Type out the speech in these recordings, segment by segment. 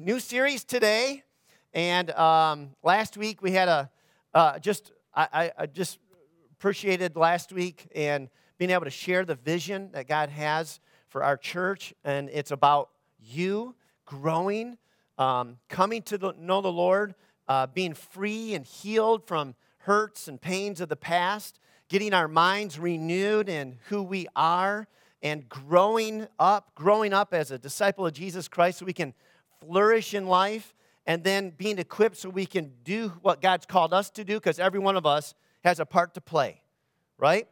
New series today, and um, last week we had a uh, just I, I, just appreciated last week and being able to share the vision that God has for our church, and it's about you growing, um, coming to the, know the Lord, uh, being free and healed from hurts and pains of the past, getting our minds renewed in who we are, and growing up, growing up as a disciple of Jesus Christ so we can flourish in life, and then being equipped so we can do what God's called us to do, because every one of us has a part to play, right?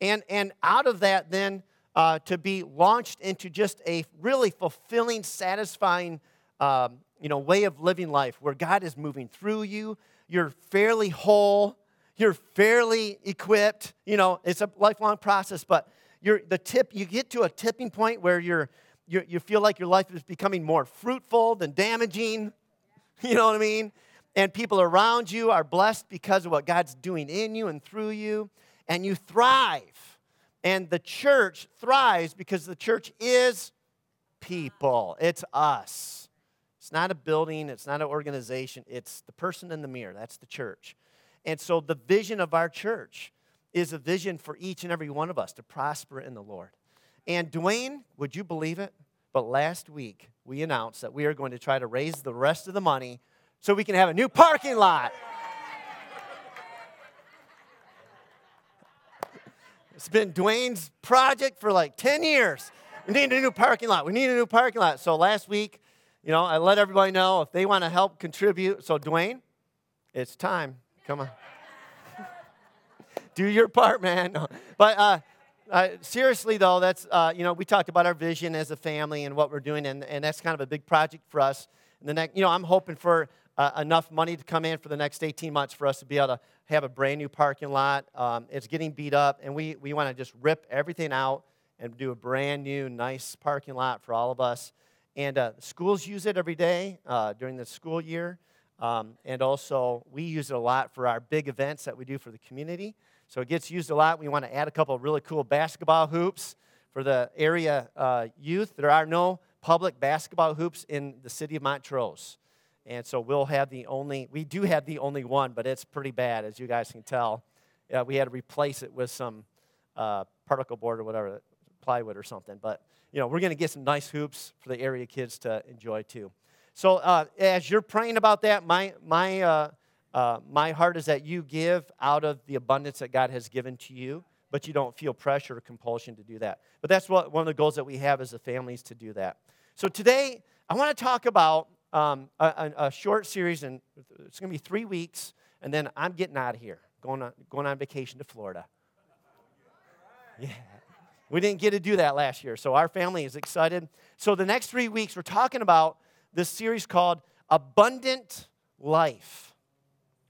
And, and out of that, then, uh, to be launched into just a really fulfilling, satisfying, um, you know, way of living life where God is moving through you. You're fairly whole. You're fairly equipped. You know, it's a lifelong process, but you're the tip. You get to a tipping point where you're, you're you feel like your life is becoming more fruitful than damaging. You know what I mean? And people around you are blessed because of what God's doing in you and through you, and you thrive. And the church thrives because the church is people. It's us. It's not a building, it's not an organization, it's the person in the mirror. That's the church. And so the vision of our church is a vision for each and every one of us to prosper in the Lord. And Dwayne, would you believe it? But last week, we announced that we are going to try to raise the rest of the money so we can have a new parking lot. It's been Dwayne's project for like 10 years. We need a new parking lot. We need a new parking lot. So last week, you know, I let everybody know if they want to help contribute. So, Dwayne, it's time. Come on. Do your part, man. But uh, uh, seriously, though, that's, uh, you know, we talked about our vision as a family and what we're doing, and, and that's kind of a big project for us. And the next, you know, I'm hoping for uh, enough money to come in for the next 18 months for us to be able to have a brand new parking lot. Um, it's getting beat up, and we, we want to just rip everything out and do a brand new, nice parking lot for all of us. And uh, schools use it every day uh, during the school year. Um, and also, we use it a lot for our big events that we do for the community. So it gets used a lot. We want to add a couple of really cool basketball hoops for the area uh, youth. There are no public basketball hoops in the city of Montrose. And so we'll have the only, we do have the only one, but it's pretty bad, as you guys can tell. Yeah, we had to replace it with some uh, particle board or whatever, plywood or something. But, you know, we're going to get some nice hoops for the area kids to enjoy too. So uh, as you're praying about that, my, my uh, my heart is that you give out of the abundance that God has given to you, but you don't feel pressure or compulsion to do that. But that's what one of the goals that we have as a family is to do that. So today, I want to talk about um, a, a, short series, and it's going to be three weeks, and then I'm getting out of here, going on, going on vacation to Florida. Yeah. We didn't get to do that last year, so our family is excited. So the next three weeks, we're talking about this series called Abundant Life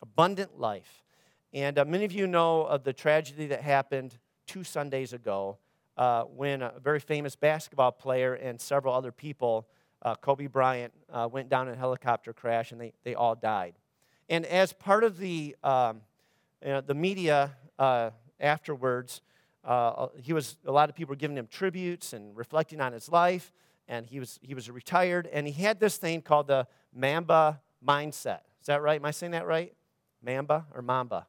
abundant life. And uh, many of you know of the tragedy that happened two Sundays ago uh, when a very famous basketball player and several other people, uh, Kobe Bryant, uh, went down in a helicopter crash and they, they all died. And as part of the, um, you know, the media uh, afterwards, uh, he was, a lot of people were giving him tributes and reflecting on his life. And he was, he was retired. And he had this thing called the Mamba mindset. Is that right? Am I saying that right? Mamba or Mamba?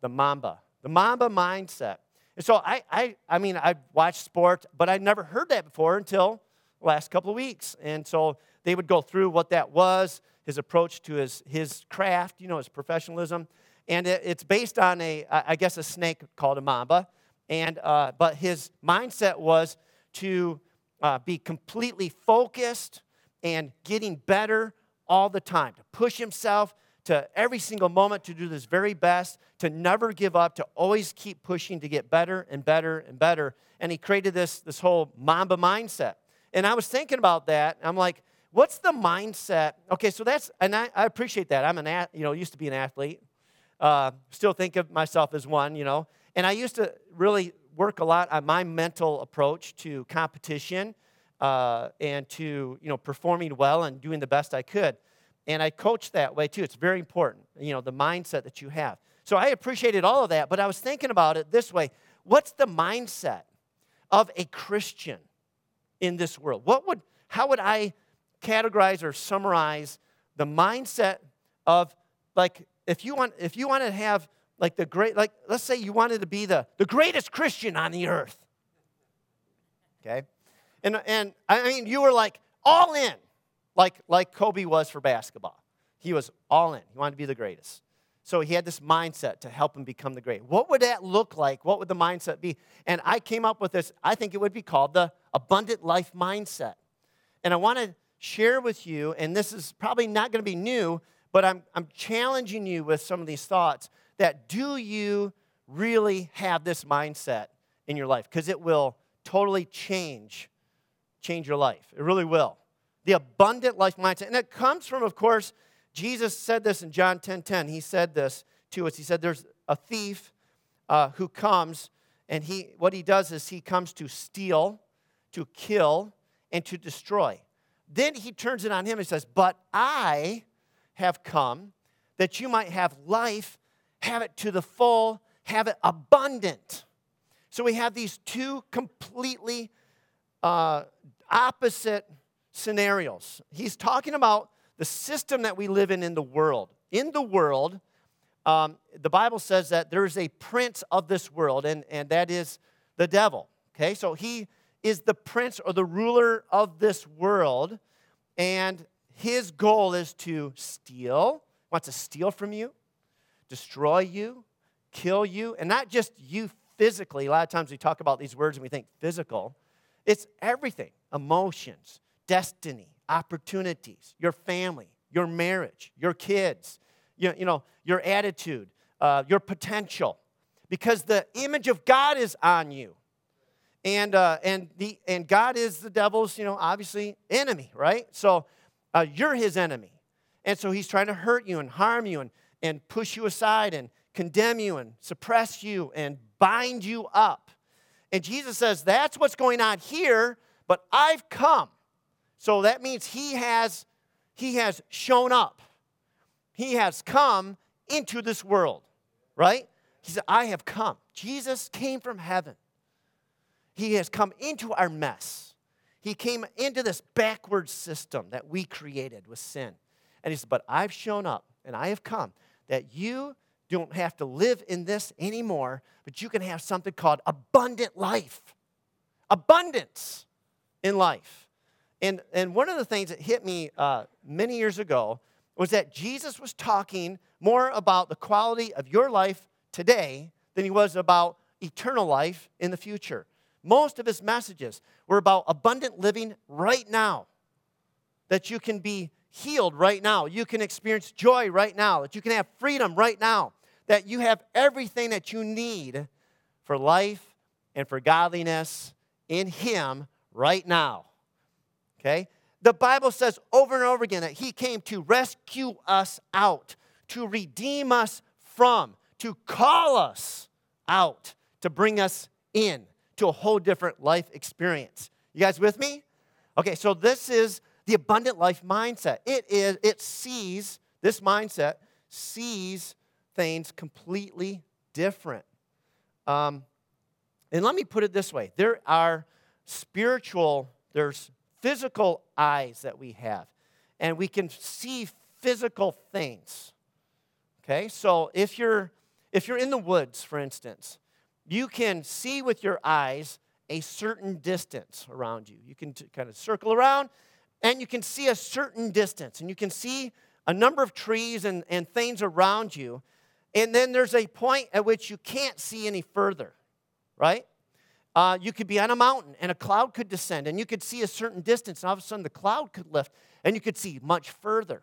The Mamba. The Mamba mindset. And so I, I, I mean, I've watched sports, but I'd never heard that before until the last couple of weeks. And so they would go through what that was, his approach to his, his craft, you know, his professionalism. And it, it's based on a, I guess, a snake called a mamba. And, uh, but his mindset was to uh, be completely focused and getting better all the time, to push himself to every single moment to do this very best, to never give up, to always keep pushing to get better and better and better. And he created this, this whole Mamba mindset. And I was thinking about that. I'm like, what's the mindset? Okay, so that's, and I, I appreciate that. I'm an, you know, used to be an athlete. Uh, still think of myself as one, you know. And I used to really work a lot on my mental approach to competition uh, and to, you know, performing well and doing the best I could. And I coach that way too. It's very important, you know, the mindset that you have. So I appreciated all of that, but I was thinking about it this way what's the mindset of a Christian in this world? What would, how would I categorize or summarize the mindset of like if you want if you want to have like the great like let's say you wanted to be the, the greatest Christian on the earth. Okay? And and I mean you were like all in, like like Kobe was for basketball. He was all in. He wanted to be the greatest. So he had this mindset to help him become the great. What would that look like? What would the mindset be? And I came up with this, I think it would be called the abundant life mindset. And I want to share with you, and this is probably not going to be new, but I'm, I'm challenging you with some of these thoughts that do you really have this mindset in your life? Because it will totally change, change your life. It really will. The abundant life mindset. And it comes from, of course, Jesus said this in John 10 10. He said this to us. He said, There's a thief uh, who comes, and he, what he does is he comes to steal, to kill, and to destroy. Then he turns it on him and says, But I have come that you might have life, have it to the full, have it abundant. So we have these two completely uh, opposite scenarios. He's talking about the system that we live in in the world. In the world, um, the Bible says that there is a prince of this world, and, and that is the devil. Okay, so he is the prince or the ruler of this world, and his goal is to steal, wants to steal from you, destroy you, kill you, and not just you physically. A lot of times we talk about these words and we think physical. It's everything emotions, destiny, opportunities, your family, your marriage, your kids, you, know, your attitude, uh, your potential, because the image of God is on you. And, uh, and, the, and God is the devil's, you know, obviously enemy, right? So uh, you're his enemy. And so he's trying to hurt you and harm you and, and push you aside and condemn you and suppress you and bind you up. And Jesus says, That's what's going on here, but I've come so that means he has, he has shown up. He has come into this world, right? He said, I have come. Jesus came from heaven. He has come into our mess. He came into this backward system that we created with sin. And he said, But I've shown up and I have come that you don't have to live in this anymore, but you can have something called abundant life. Abundance in life. And, and one of the things that hit me uh, many years ago was that Jesus was talking more about the quality of your life today than he was about eternal life in the future. Most of his messages were about abundant living right now, that you can be healed right now, you can experience joy right now, that you can have freedom right now, that you have everything that you need for life and for godliness in him right now. Okay? The Bible says over and over again that He came to rescue us out, to redeem us from, to call us out, to bring us in to a whole different life experience. You guys with me? Okay, so this is the abundant life mindset. It is, it sees, this mindset sees things completely different. Um, and let me put it this way there are spiritual, there's physical eyes that we have, and we can see physical things. Okay, so if you're if you're in the woods, for instance, you can see with your eyes a certain distance around you. You can t- kind of circle around and you can see a certain distance and you can see a number of trees and, and things around you. And then there's a point at which you can't see any further, right? Uh, you could be on a mountain and a cloud could descend and you could see a certain distance and all of a sudden the cloud could lift and you could see much further.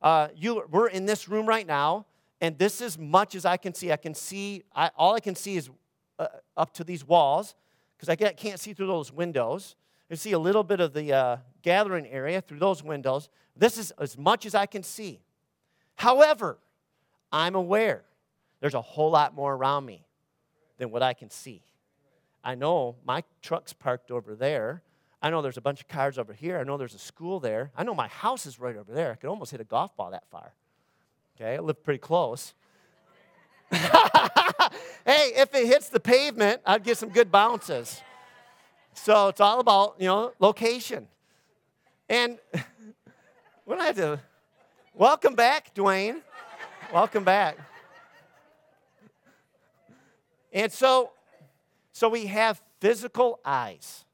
Uh, you, we're in this room right now and this is much as I can see. I can see, I, all I can see is uh, up to these walls because I can't see through those windows. I see a little bit of the uh, gathering area through those windows. This is as much as I can see. However, I'm aware there's a whole lot more around me than what I can see. I know my truck's parked over there. I know there's a bunch of cars over here. I know there's a school there. I know my house is right over there. I could almost hit a golf ball that far. Okay, I live pretty close. hey, if it hits the pavement, I'd get some good bounces. So it's all about, you know, location. And we're not to. Welcome back, Dwayne. Welcome back. And so, so we have physical eyes,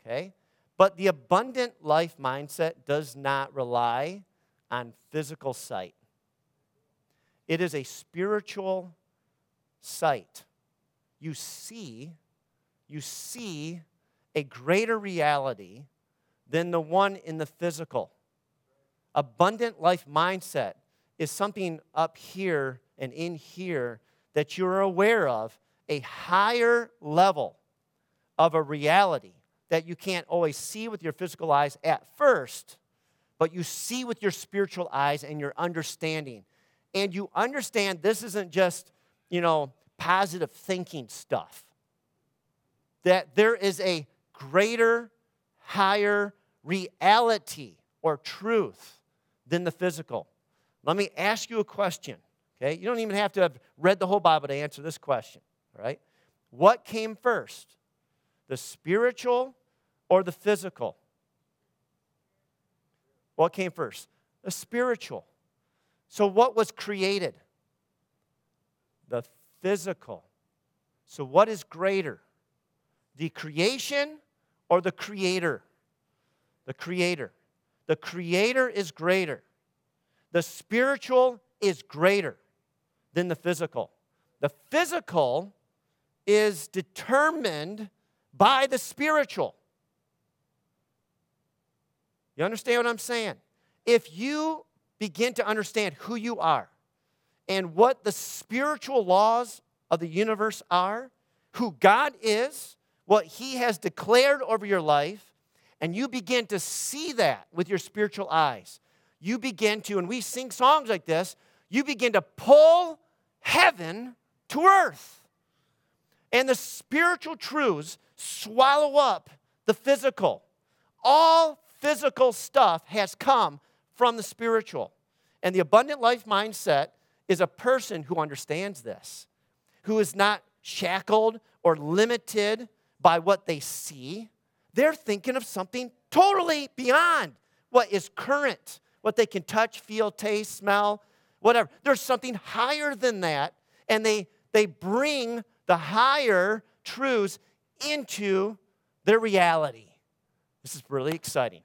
okay? But the abundant life mindset does not rely on physical sight. It is a spiritual sight. You see, you see a greater reality than the one in the physical. Abundant life mindset is something up here and in here that you're aware of, a higher level of a reality that you can't always see with your physical eyes at first, but you see with your spiritual eyes and your understanding. And you understand this isn't just, you know, positive thinking stuff. That there is a greater, higher reality or truth than the physical. Let me ask you a question, okay? You don't even have to have read the whole Bible to answer this question, right? What came first, the spiritual or the physical? What came first? The spiritual. So, what was created? The physical. So, what is greater? The creation or the creator? The creator. The creator is greater. The spiritual is greater than the physical. The physical is determined by the spiritual. You understand what I'm saying? If you begin to understand who you are and what the spiritual laws of the universe are, who God is, what He has declared over your life, and you begin to see that with your spiritual eyes, you begin to, and we sing songs like this, you begin to pull heaven to earth. And the spiritual truths swallow up the physical. All physical stuff has come from the spiritual. And the abundant life mindset is a person who understands this, who is not shackled or limited by what they see. They're thinking of something totally beyond what is current what they can touch, feel, taste, smell, whatever. There's something higher than that, and they, they bring the higher truths into their reality. This is really exciting.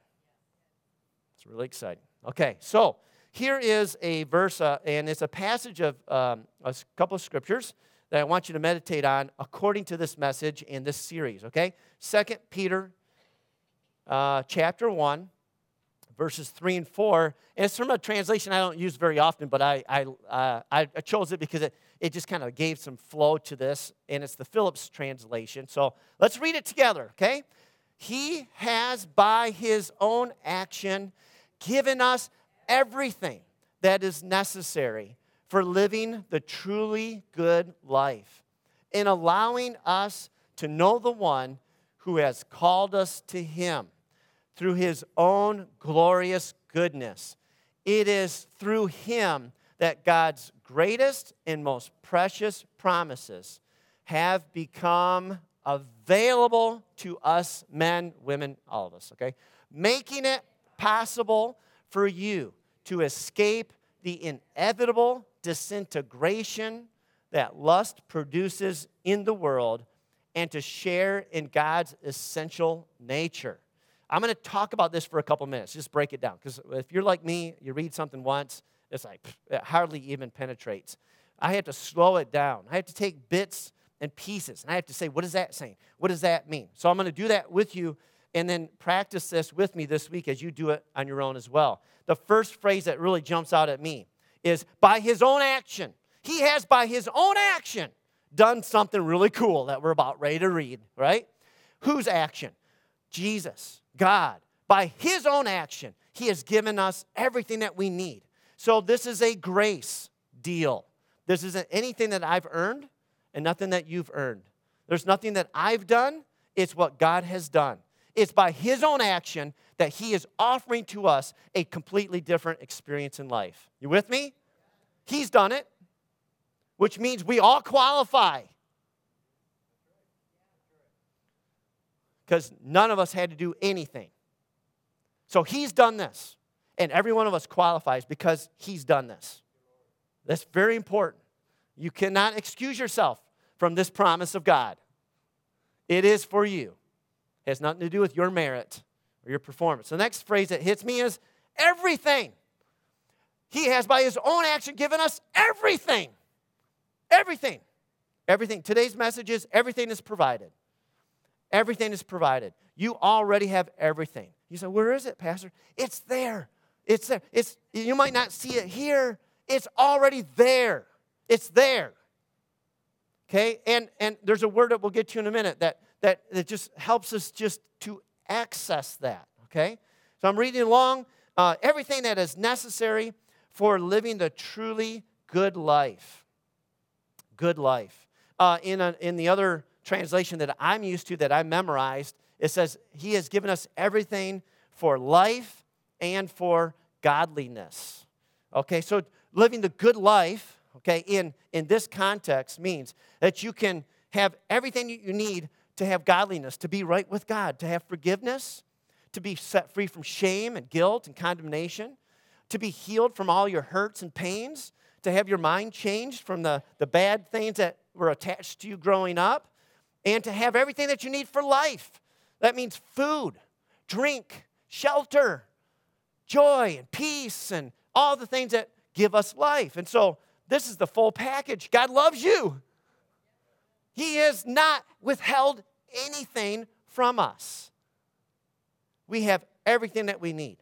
It's really exciting. Okay, so here is a verse, uh, and it's a passage of um, a couple of scriptures that I want you to meditate on according to this message in this series, okay? Second Peter uh, chapter 1, verses 3 and 4. And it's from a translation I don't use very often, but I, I, uh, I chose it because it, it just kind of gave some flow to this, and it's the Phillips translation. So let's read it together, okay? He has, by his own action, given us everything that is necessary for living the truly good life, in allowing us to know the one who has called us to him through his own glorious goodness. It is through him that God's greatest and most precious promises have become available to us men, women, all of us, okay? Making it possible for you to escape the inevitable disintegration that lust produces in the world and to share in God's essential nature. I'm going to talk about this for a couple minutes, just break it down. Because if you're like me, you read something once, it's like it hardly even penetrates. I have to slow it down. I have to take bits and pieces, and I have to say, what is that saying? What does that mean? So I'm going to do that with you, and then practice this with me this week as you do it on your own as well. The first phrase that really jumps out at me is by his own action. He has, by his own action, done something really cool that we're about ready to read, right? Whose action? Jesus. God, by His own action, He has given us everything that we need. So this is a grace deal. This isn't anything that I've earned and nothing that you've earned. There's nothing that I've done, it's what God has done. It's by His own action that He is offering to us a completely different experience in life. You with me? He's done it, which means we all qualify. because none of us had to do anything. So he's done this. And every one of us qualifies because he's done this. That's very important. You cannot excuse yourself from this promise of God. It is for you. It has nothing to do with your merit or your performance. The next phrase that hits me is everything. He has, by his own action, given us everything. Everything. Everything. Today's message is everything is provided. Everything is provided. You already have everything. You say, Where is it, Pastor? It's there. It's there. It's, you might not see it here. It's already there. It's there. Okay? And, and there's a word that we'll get to in a minute that, that, that just helps us just to access that. Okay? So I'm reading along. Uh, everything that is necessary for living the truly good life. Good life. Uh, in, a, in the other translation that I'm used to, that I memorized, it says, He has given us everything for life and for godliness. Okay, so living the good life, okay, in, in this context means that you can have everything you need to have godliness, to be right with God, to have forgiveness, to be set free from shame and guilt and condemnation, to be healed from all your hurts and pains, to have your mind changed from the, the bad things that were attached to you growing up, and to have everything that you need for life. That means food, drink, shelter, joy, and peace, and all the things that give us life. And so, this is the full package. God loves you. He has not withheld anything from us. We have everything that we need.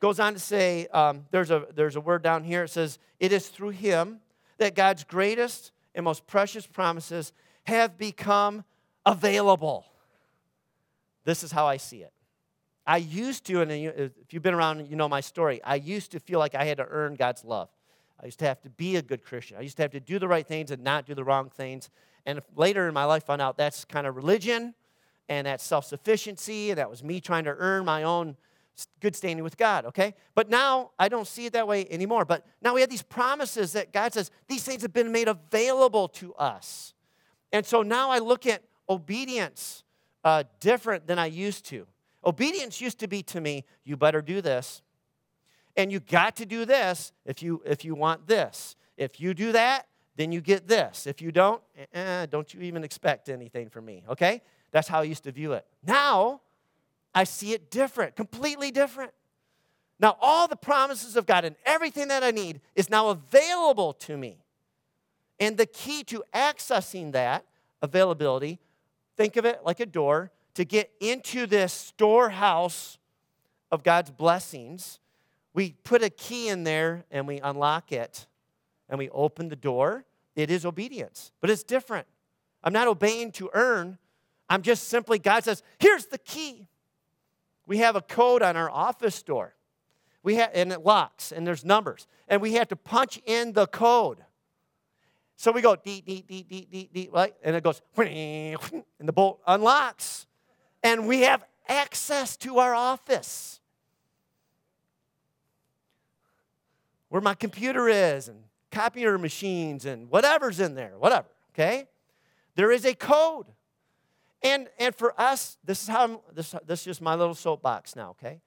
Goes on to say, um, there's, a, there's a word down here. It says, It is through him that God's greatest and most precious promises have become available. This is how I see it. I used to, and if you've been around, you know my story. I used to feel like I had to earn God's love. I used to have to be a good Christian. I used to have to do the right things and not do the wrong things. And later in my life, I found out that's kind of religion and that's self sufficiency, and that was me trying to earn my own good standing with God, okay? But now I don't see it that way anymore. But now we have these promises that God says these things have been made available to us. And so now I look at obedience uh, different than I used to. Obedience used to be to me, you better do this. And you got to do this if you if you want this. If you do that, then you get this. If you don't, eh, don't you even expect anything from me, okay? That's how I used to view it. Now, I see it different, completely different. Now, all the promises of God and everything that I need is now available to me. And the key to accessing that availability, think of it like a door, to get into this storehouse of God's blessings, we put a key in there and we unlock it and we open the door. It is obedience, but it's different. I'm not obeying to earn. I'm just simply, God says, here's the key. We have a code on our office door. We have, and it locks, and there's numbers. And we have to punch in the code. So we go, dee, dee, dee, dee, dee, dee, right? And it goes, and the bolt unlocks and we have access to our office where my computer is and copier machines and whatever's in there, whatever, okay? There is a code. And, and for us, this is how I'm, this, this is just my little soapbox now, okay?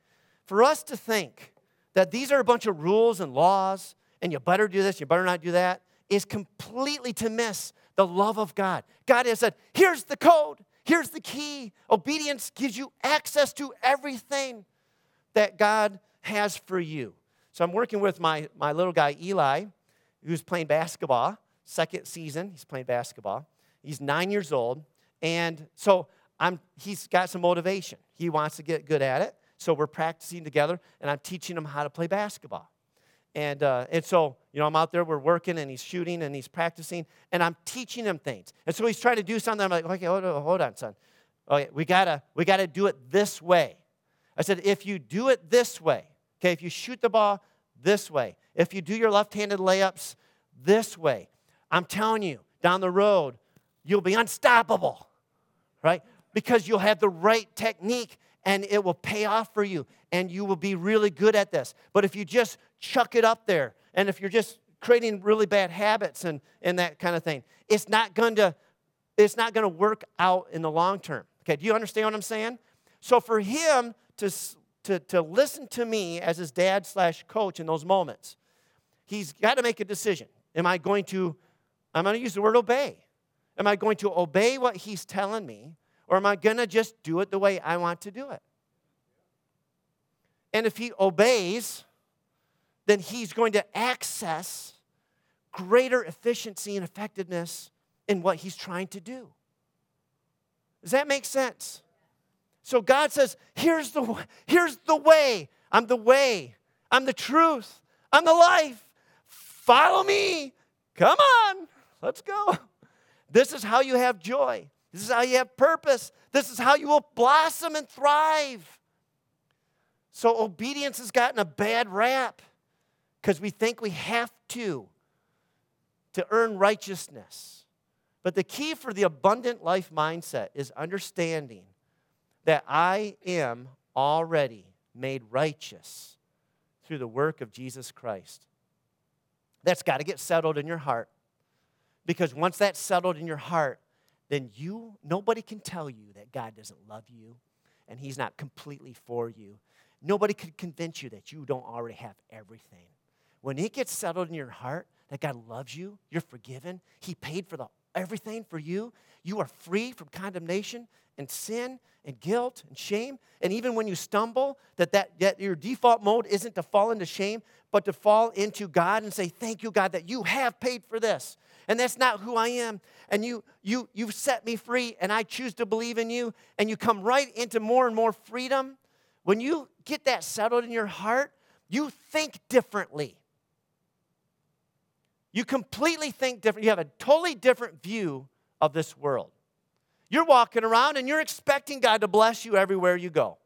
For us to think that these are a bunch of rules and laws and you better do this, you better not do that, is completely to miss the love of God. God has said, here's the code. Here's the key obedience gives you access to everything that God has for you. So I'm working with my, my little guy, Eli, who's playing basketball, second season, he's playing basketball. He's nine years old. And so I'm, he's got some motivation. He wants to get good at it. So we're practicing together, and I'm teaching him how to play basketball. And, uh, and so, you know, I'm out there, we're working, and he's shooting, and he's practicing, and I'm teaching him things. And so he's trying to do something. I'm like, okay, hold on, hold on son. Okay, we gotta, we gotta do it this way. I said, if you do it this way, okay, if you shoot the ball this way, if you do your left-handed layups this way, I'm telling you, down the road, you'll be unstoppable, right? Because you'll have the right technique and it will pay off for you and you will be really good at this. But if you just chuck it up there and if you're just creating really bad habits and, and that kind of thing, it's not going to it's not going to work out in the long term. Okay, do you understand what I'm saying? So for him to to, to listen to me as his dad slash coach in those moments. He's got to make a decision. Am I going to, I'm going to use the word obey. Am I going to obey what he's telling me, or am I going to just do it the way I want to do it? And if he obeys, then he's going to access greater efficiency and effectiveness in what he's trying to do. Does that make sense? So God says, here's the, here's the way. I'm the way. I'm the truth. I'm the life. Follow me. Come on. Let's go. This is how you have joy. This is how you have purpose. This is how you will blossom and thrive. So obedience has gotten a bad rap because we think we have to to earn righteousness. But the key for the abundant life mindset is understanding that I am already made righteous through the work of Jesus Christ. That's got to get settled in your heart. Because once that's settled in your heart, then you nobody can tell you that God doesn't love you and he's not completely for you. Nobody could convince you that you don't already have everything. When it gets settled in your heart that God loves you, you're forgiven, he paid for the everything for you, you are free from condemnation and sin and guilt and shame. And even when you stumble, that, that, that your default mode isn't to fall into shame, but to fall into God and say, Thank you, God, that you have paid for this. And that's not who I am. And you, you, you've set me free, and I choose to believe in you. And you come right into more and more freedom. When you get that settled in your heart, you think differently. You completely think different. You have a totally different view of this world. You're walking around and you're expecting God to bless you everywhere you go.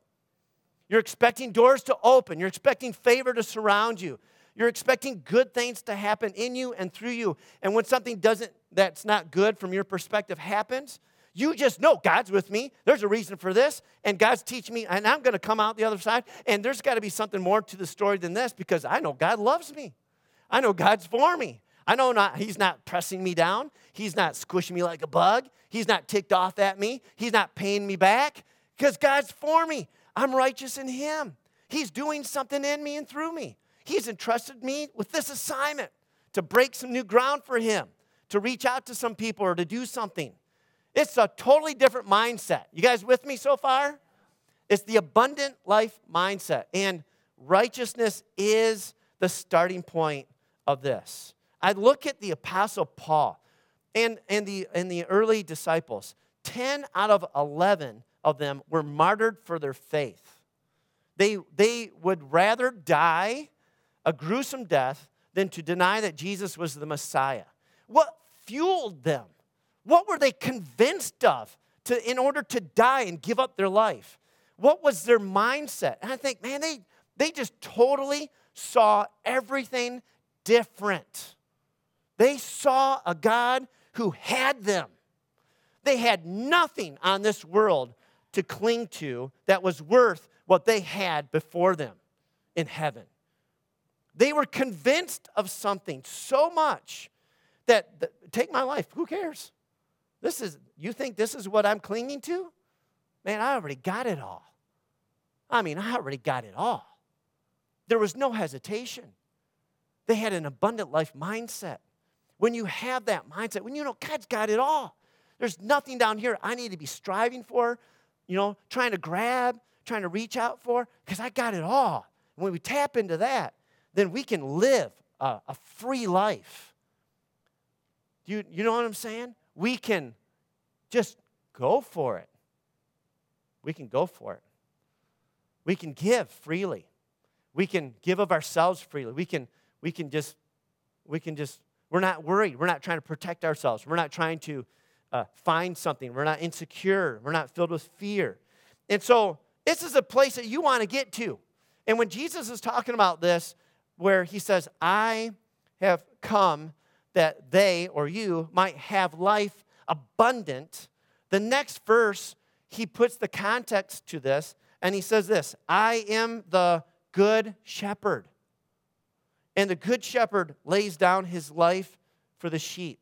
You're expecting doors to open. You're expecting favor to surround you. You're expecting good things to happen in you and through you. And when something doesn't that's not good from your perspective happens, you just know God's with me. There's a reason for this, and God's teaching me, and I'm going to come out the other side. And there's got to be something more to the story than this because I know God loves me. I know God's for me. I know not He's not pressing me down. He's not squishing me like a bug. He's not ticked off at me. He's not paying me back because God's for me. I'm righteous in Him. He's doing something in me and through me. He's entrusted me with this assignment to break some new ground for Him, to reach out to some people or to do something. It's a totally different mindset. You guys with me so far? It's the abundant life mindset. And righteousness is the starting point of this. I look at the Apostle Paul and, and, the, and the early disciples, 10 out of 11 of them were martyred for their faith. They, they would rather die a gruesome death than to deny that Jesus was the Messiah. What fueled them? What were they convinced of to, in order to die and give up their life? What was their mindset? And I think, man, they, they just totally saw everything different. They saw a God who had them. They had nothing on this world to cling to that was worth what they had before them in heaven. They were convinced of something so much that, that take my life, who cares? This is you think this is what I'm clinging to? Man, I already got it all. I mean, I already got it all. There was no hesitation. They had an abundant life mindset. When you have that mindset, when you know God's got it all, there's nothing down here I need to be striving for, you know, trying to grab, trying to reach out for, because I got it all. when we tap into that, then we can live a, a free life. You, you know what I'm saying? We can just go for it. We can go for it. We can give freely. We can give of ourselves freely. We can, we can just, we can just we're not worried. We're not trying to protect ourselves. We're not trying to uh, find something. We're not insecure. We're not filled with fear. And so, this is a place that you want to get to. And when Jesus is talking about this, where he says, I have come that they or you might have life abundant, the next verse, he puts the context to this and he says this I am the good shepherd. And the good shepherd lays down his life for the sheep.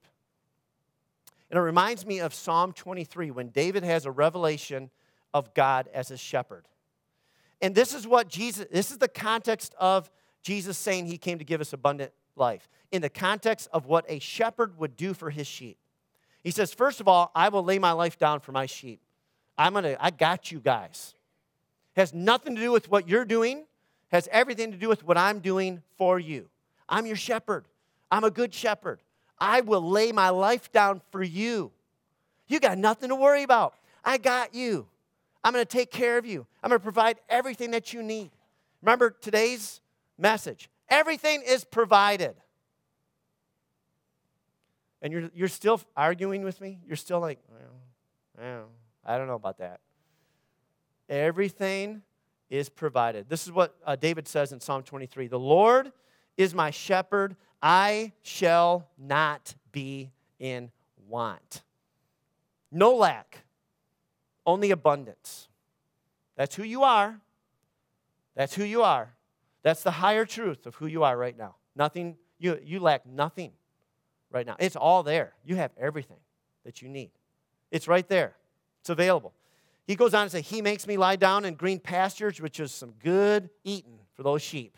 And it reminds me of Psalm 23 when David has a revelation of God as a shepherd. And this is what Jesus, this is the context of Jesus saying he came to give us abundant life, in the context of what a shepherd would do for his sheep. He says, First of all, I will lay my life down for my sheep. I'm gonna, I got you guys. Has nothing to do with what you're doing, has everything to do with what I'm doing for you. I'm your shepherd. I'm a good shepherd. I will lay my life down for you. You got nothing to worry about. I got you. I'm to take care of you. I'm to provide everything that you need. Remember today's message everything is provided. And you're, you're still arguing with me? You're still like, well, well, I don't know about that. Everything is provided. This is what uh, David says in Psalm 23 The Lord is my shepherd, I shall not be in want. No lack, only abundance. That's who you are. That's who you are. That's the higher truth of who you are right now. Nothing, you, you lack nothing right now. It's all there. You have everything that you need. It's right there. It's available. He goes on to say, He makes me lie down in green pastures, which is some good eating for those sheep.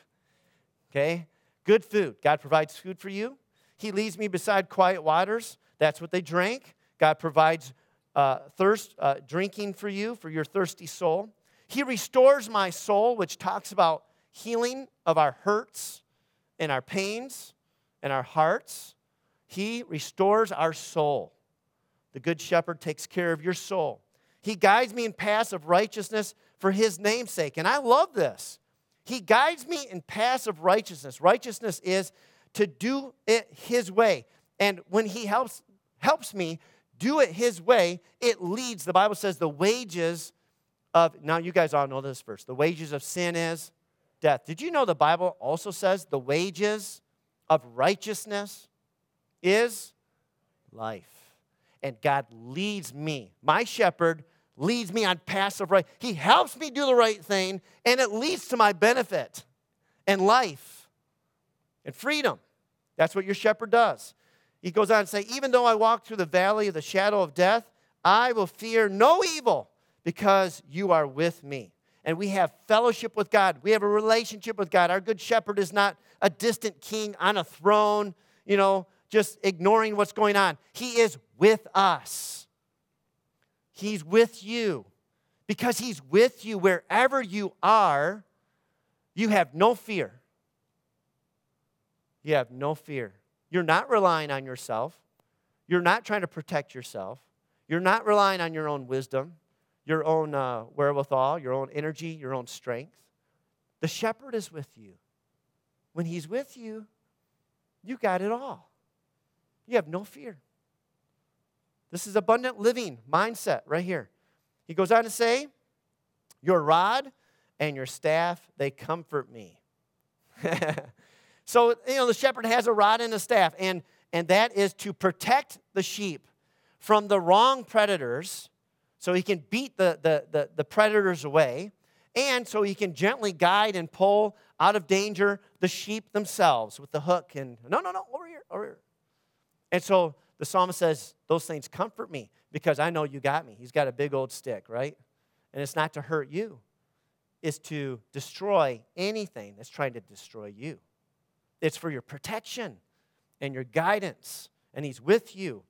Okay? Good food. God provides food for you. He leads me beside quiet waters. That's what they drank. God provides uh, thirst, uh, drinking for you, for your thirsty soul. He restores my soul, which talks about healing of our hurts and our pains and our hearts. He restores our soul. The Good Shepherd takes care of your soul. He guides me in paths of righteousness for his namesake. And I love this. He guides me in paths of righteousness. Righteousness is to do it his way. And when he helps helps me do it his way, it leads, the Bible says, the wages of, now you guys all know this verse, the wages of sin is death. Did you know the Bible also says the wages of righteousness is life? And God leads me, my shepherd leads me on paths of right. He helps me do the right thing, and it leads to my benefit and life and freedom. That's what your shepherd does. He goes on to say, Even though I walk through the valley of the shadow of death, I will fear no evil because you are with me. And we have fellowship with God. We have a relationship with God. Our good shepherd is not a distant king on a throne, you know, just ignoring what's going on. He is with us. He's with you. Because He's with you wherever you are, you have no fear. You have no fear. You're not relying on yourself. You're not trying to protect yourself. You're not relying on your own wisdom, your own uh, wherewithal, your own energy, your own strength. The shepherd is with you. When he's with you, you got it all. You have no fear. This is abundant living mindset right here. He goes on to say, Your rod and your staff, they comfort me. So, you know, the shepherd has a rod and a staff, and, and that is to protect the sheep from the wrong predators so he can beat the, the, the, the predators away, and so he can gently guide and pull out of danger the sheep themselves with the hook and no, no, no, over here, over here. And so the psalmist says, Those things comfort me because I know you got me. He's got a big old stick, right? And it's not to hurt you, it's to destroy anything that's trying to destroy you. It's for your protection and your guidance. And He's with you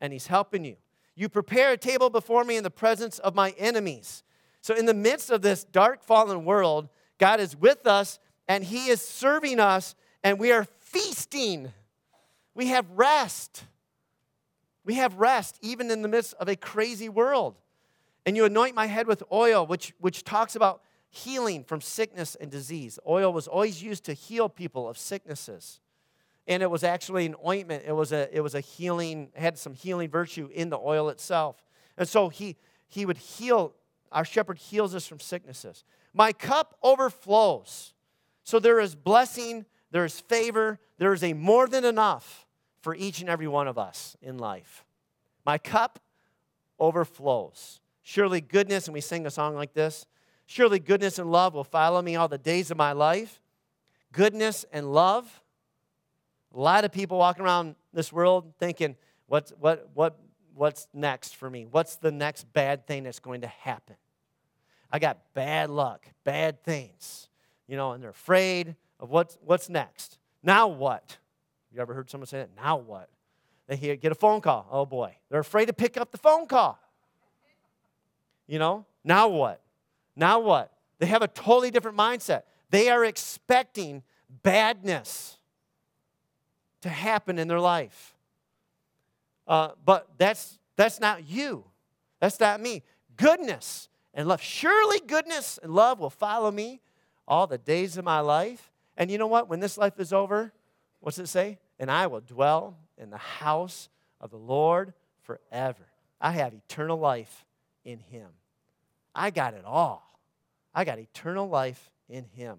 and He's helping you. You prepare a table before me in the presence of my enemies. So, in the midst of this dark, fallen world, God is with us and He is serving us, and we are feasting. We have rest. We have rest even in the midst of a crazy world. And you anoint my head with oil, which, which talks about healing from sickness and disease. Oil was always used to heal people of sicknesses. And it was actually an ointment. It was a, it was a healing, had some healing virtue in the oil itself. And so he, he would heal, our shepherd heals us from sicknesses. My cup overflows. So there is blessing, there is favor, there is a more than enough for each and every one of us in life. My cup overflows. Surely goodness, and we sing a song like this Surely goodness and love will follow me all the days of my life. Goodness and love. A lot of people walking around this world thinking, what's, what, what, what's next for me? What's the next bad thing that's going to happen? I got bad luck, bad things, you know, and they're afraid of what's, what's next. Now what? You ever heard someone say that? Now what? They hear, get a phone call. Oh boy. They're afraid to pick up the phone call. You know, now what? Now what? They have a totally different mindset. They are expecting badness to happen in their life. Uh, but that's, that's not you. That's not me. Goodness and love. Surely goodness and love will follow me all the days of my life. And you know what? When this life is over, what's it say? And I will dwell in the house of the Lord forever. I have eternal life in Him. I got it all. I got eternal life in Him.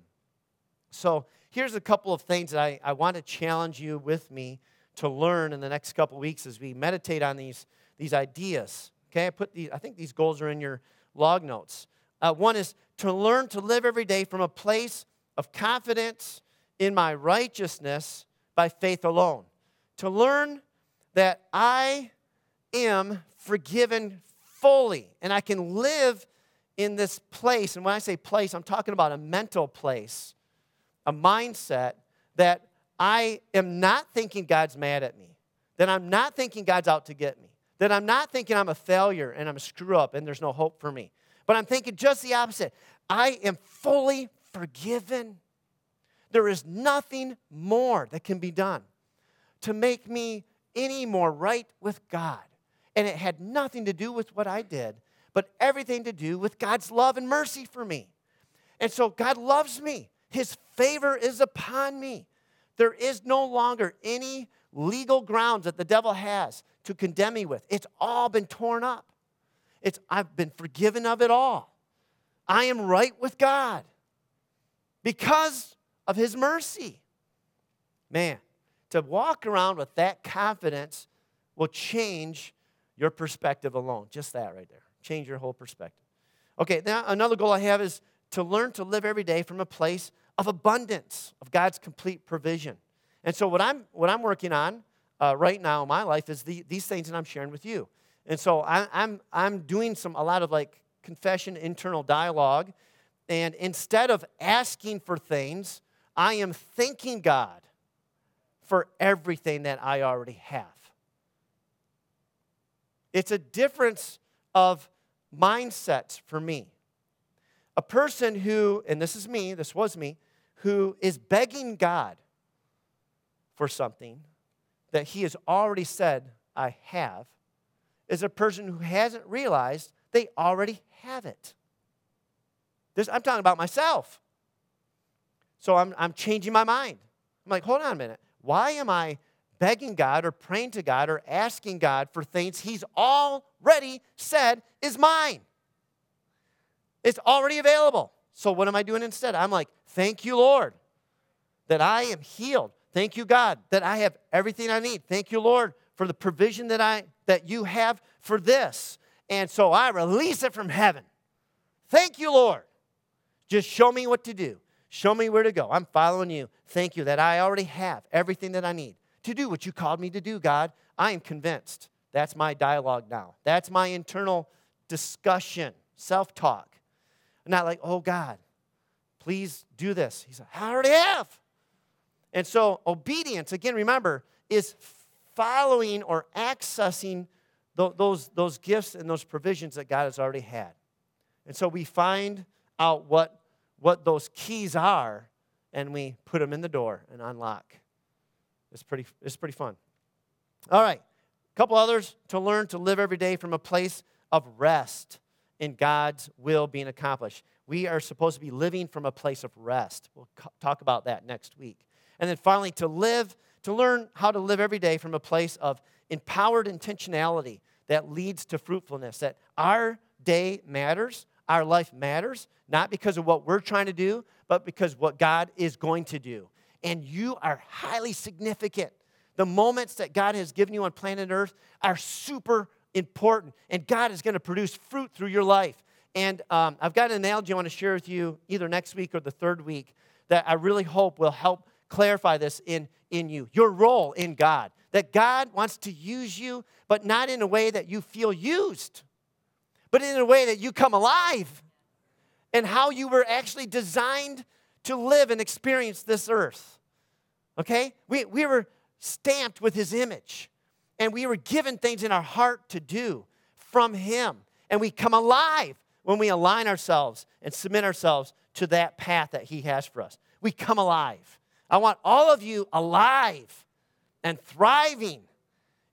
So here's a couple of things that I, I want to challenge you with me to learn in the next couple weeks as we meditate on these, these ideas. Okay, I put these, I think these goals are in your log notes. Uh, one is to learn to live every day from a place of confidence in my righteousness by faith alone. To learn that I am forgiven fully and I can live in this place. And when I say place, I'm talking about a mental place, a mindset that I am not thinking God's mad at me, that I'm not thinking God's out to get me, that I'm not thinking I'm a failure and I'm a screw up and there's no hope for me. But I'm thinking just the opposite. I am fully forgiven. There is nothing more that can be done to make me any more right with God. And it had nothing to do with what I did, but everything to do with God's love and mercy for me. And so God loves me. His favor is upon me. There is no longer any legal grounds that the devil has to condemn me with. It's all been torn up. It's I've been forgiven of it all. I am right with God because of his mercy. Man, to walk around with that confidence will change your perspective alone. Just that right there. Change your whole perspective. Okay, now another goal I have is to learn to live every day from a place of abundance, of God's complete provision. And so, what I'm, what I'm working on uh, right now in my life is the, these things that I'm sharing with you. And so, I, I'm, I'm doing some, a lot of like confession, internal dialogue. And instead of asking for things, I am thanking God for everything that I already have. It's a difference of mindsets for me. A person who, and this is me, this was me, who is begging God for something that he has already said, I have, is a person who hasn't realized they already have it. This, I'm talking about myself. So I'm, I'm changing my mind. I'm like, hold on a minute. Why am I begging God or praying to God or asking God for things He's already said is mine? It's already available. So what am I doing instead? I'm like, thank you, Lord, that I am healed. Thank you, God, that I have everything I need. Thank you, Lord, for the provision that I that you have for this. And so I release it from heaven. Thank you, Lord. Just show me what to do. Show me where to go. I'm following you. Thank you that I already have everything that I need to do what you called me to do, God. I am convinced. That's my dialogue now. That's my internal discussion, self talk. Not like, oh, God, please do this. He's like, I already have. And so, obedience, again, remember, is following or accessing those, those gifts and those provisions that God has already had. And so, we find out what what those keys are and we put them in the door and unlock. It's pretty, it's pretty fun. All right, a couple others to learn to live every day from a place of rest in God's will being accomplished. We are supposed to be living from a place of rest. We'll talk about that next week. And then finally, to live, to learn how to live every day from a place of empowered intentionality that leads to fruitfulness, that our day matters, our life matters, not because of what we're trying to do, but because what God is going to do. And you are highly significant. The moments that God has given you on planet Earth are super important, and God is going to produce fruit through your life. And um, I've got an analogy I want to share with you either next week or the third week that I really hope will help clarify this in, in you. Your role in God. That God wants to use you, but not in a way that you feel used, but in a way that you come alive and how you were actually designed to live and experience this earth. Okay? We, we were stamped with His image, and we were given things in our heart to do from Him. And we come alive when we align ourselves and submit ourselves to that path that He has for us. We come alive. I want all of you alive and thriving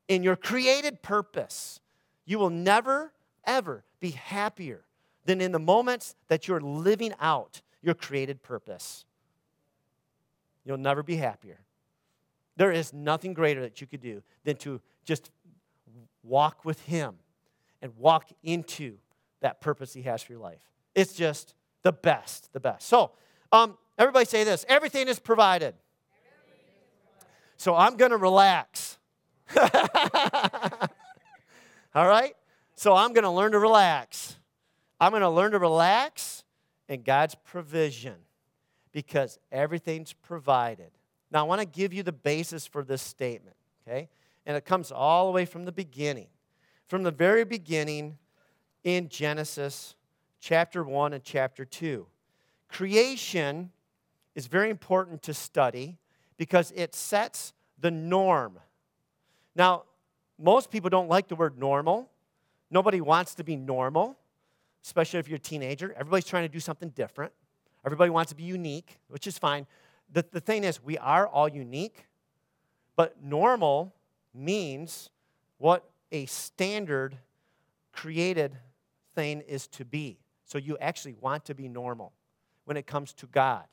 in your created purpose. You will never, ever be happier than in the moments that you're living out your created purpose. You'll never be happier. There is nothing greater that you could do than to just walk with Him and walk into that purpose He has for your life. It's just the best, the best. So, um, everybody say this everything is provided. So, I'm going to relax. All right? So, I'm going to learn to relax. I'm going to learn to relax in God's provision because everything's provided. Now, I want to give you the basis for this statement, okay? And it comes all the way from the beginning. From the very beginning in Genesis chapter 1 and chapter 2. Creation is very important to study because it sets the norm. Now, most people don't like the word normal. Nobody wants to be normal especially if you're a teenager. Everybody's trying to do something different. Everybody wants to be unique, which is fine. The, the thing is, we are all unique, but normal means what a standard created thing is to be. So you actually want to be normal when it comes to God.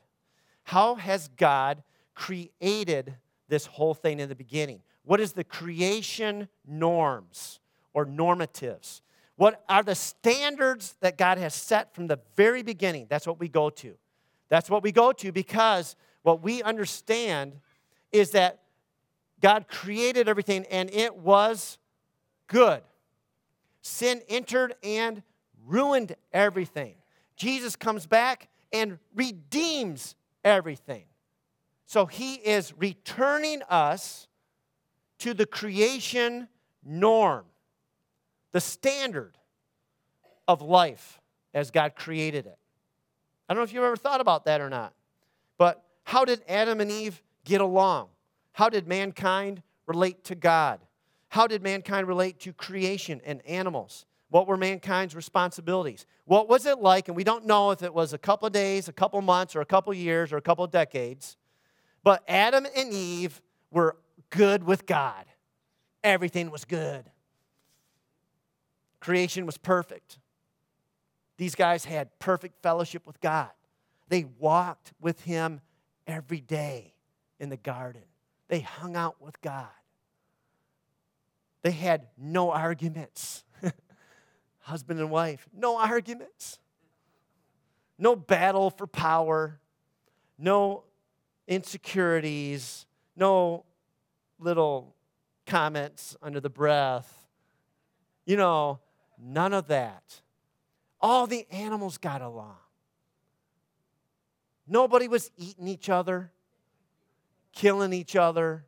How has God created this whole thing in the beginning? What is the creation norms or normatives? What are the standards that God has set from the very beginning? That's what we go to. That's what we go to because what we understand is that God created everything and it was good. Sin entered and ruined everything. Jesus comes back and redeems everything. So he is returning us to the creation norm the standard of life as God created it. I don't know if you've ever thought about that or not, but how did Adam and Eve get along? How did mankind relate to God? How did mankind relate to creation and animals? What were mankind's responsibilities? What was it like? And we don't know if it was a couple of days, a couple of months, or a couple of years, or a couple of decades. But Adam and Eve were good with God. Everything was good. Creation was perfect. These guys had perfect fellowship with God. They walked with Him every day in the garden, they hung out with God. They had no arguments. Husband and wife, no arguments. No battle for power, no insecurities, no little comments under the breath. You know, None of that. All the animals got along. Nobody was eating each other, killing each other.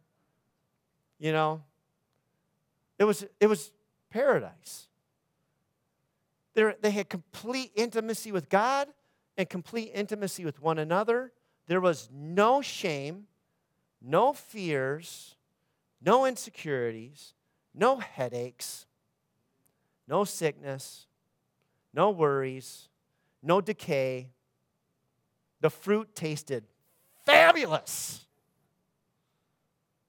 You know, it was, it was paradise. They're, they had complete intimacy with God and complete intimacy with one another. There was no shame, no fears, no insecurities, no headaches, no sickness, no worries, no decay. The fruit tasted fabulous.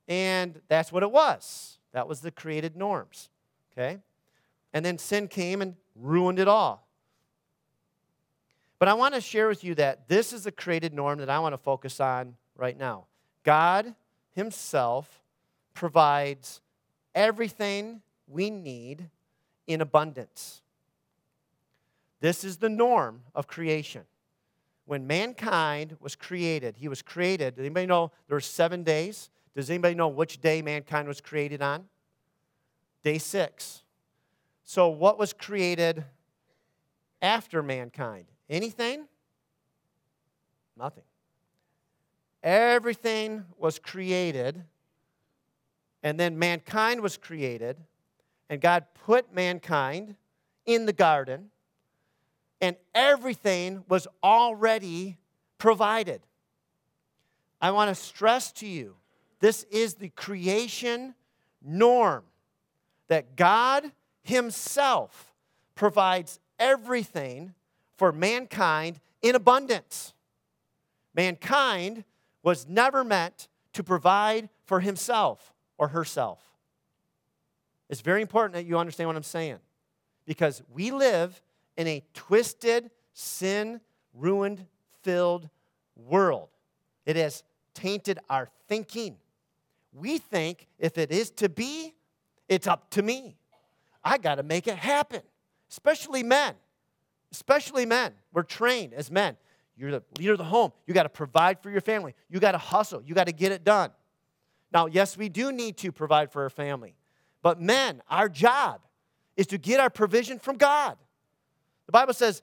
And that's what it was. That was the created norms. Okay? And then sin came and ruined it all. But I want to share with you that this is the created norm that I want to focus on right now. God Himself provides everything we need in abundance. This is the norm of creation. When mankind was created, he was created. Does anybody know there were seven days? Does anybody know which day mankind was created on? Day six. So, what was created after mankind? Anything? Nothing. Everything was created, and then mankind was created, and God put mankind in the garden and everything was already provided. I want to stress to you this is the creation norm that God Himself provides everything for mankind in abundance. Mankind was never meant to provide for himself or herself. It's very important that you understand what I'm saying because we live in a twisted, sin ruined, filled world. It has tainted our thinking. We think if it is to be, it's up to me. I got to make it happen, especially men. Especially men. We're trained as men. You're the leader of the home. You got to provide for your family. You got to hustle. You got to get it done. Now, yes, we do need to provide for our family. But men, our job is to get our provision from God. The Bible says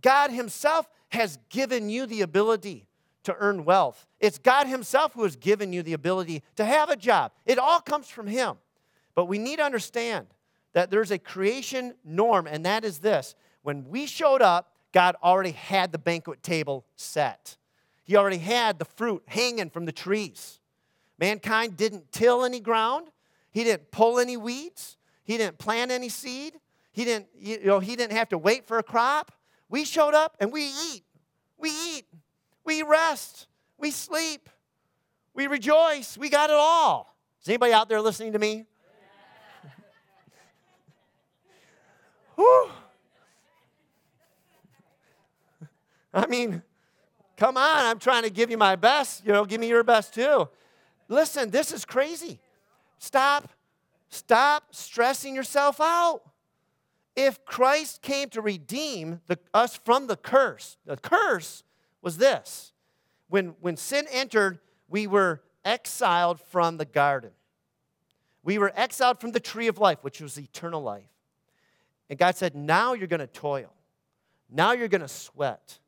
God Himself has given you the ability to earn wealth. It's God Himself who has given you the ability to have a job. It all comes from Him. But we need to understand that there's a creation norm, and that is this when we showed up, God already had the banquet table set. He already had the fruit hanging from the trees. Mankind didn't till any ground. He didn't pull any weeds. He didn't plant any seed. He didn't, you know, he didn't have to wait for a crop. We showed up and we eat. We eat. We rest. We sleep. We rejoice. We got it all. Is anybody out there listening to me? Whew. I mean, come on, I'm trying to give you my best. You know, give me your best too. Listen, this is crazy. Stop, stop stressing yourself out. If Christ came to redeem the, us from the curse, the curse was this. When, when sin entered, we were exiled from the garden. We were exiled from the tree of life, which was eternal life. And God said, Now you're going to toil. Now you're going to sweat.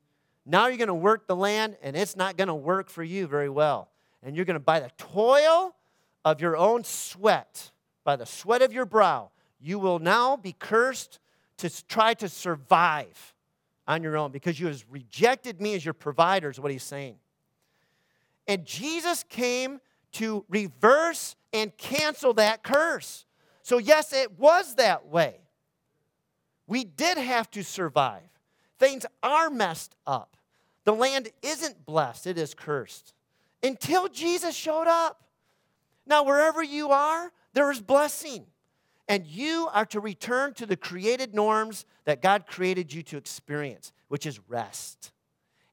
Now you're going to work the land, and it's not going to work for you very well. And you're going to, by the toil of your own sweat, by the sweat of your brow, you will now be cursed to try to survive on your own because you have rejected me as your provider, is what he's saying. And Jesus came to reverse and cancel that curse. So, yes, it was that way. We did have to survive. Things are messed up. The land isn't blessed, it is cursed. Until Jesus showed up. Now, wherever you are, there is blessing. And you are to return to the created norms that God created you to experience, which is rest.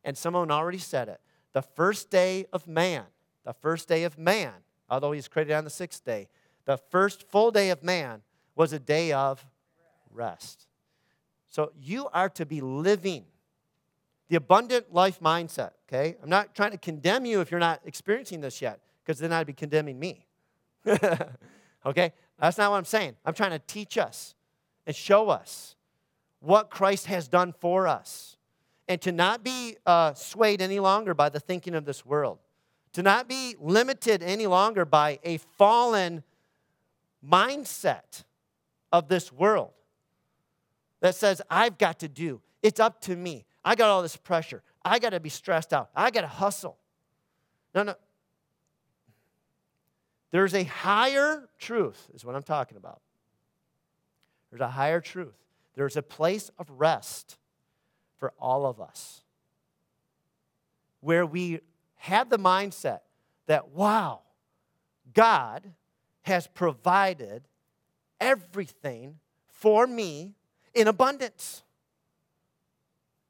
And someone already said it. The first day of man, the first day of man, although he's created on the sixth day, the first full day of man was a day of rest. So you are to be living the abundant life mindset, okay? I'm not trying to condemn you if you're not experiencing this yet, because then I'd be condemning me. okay? That's not what I'm saying. I'm trying to teach us and show us what Christ has done for us. And to not be uh, swayed any longer by the thinking of this world, to not be limited any longer by a fallen mindset of this world that says, I've got to do, it's up to me. I got all this pressure. I got to be stressed out. I got to hustle. No, no. There's a higher truth, is what I'm talking about. There's a higher truth. There's a place of rest for all of us where we have the mindset that, wow, God has provided everything for me in abundance.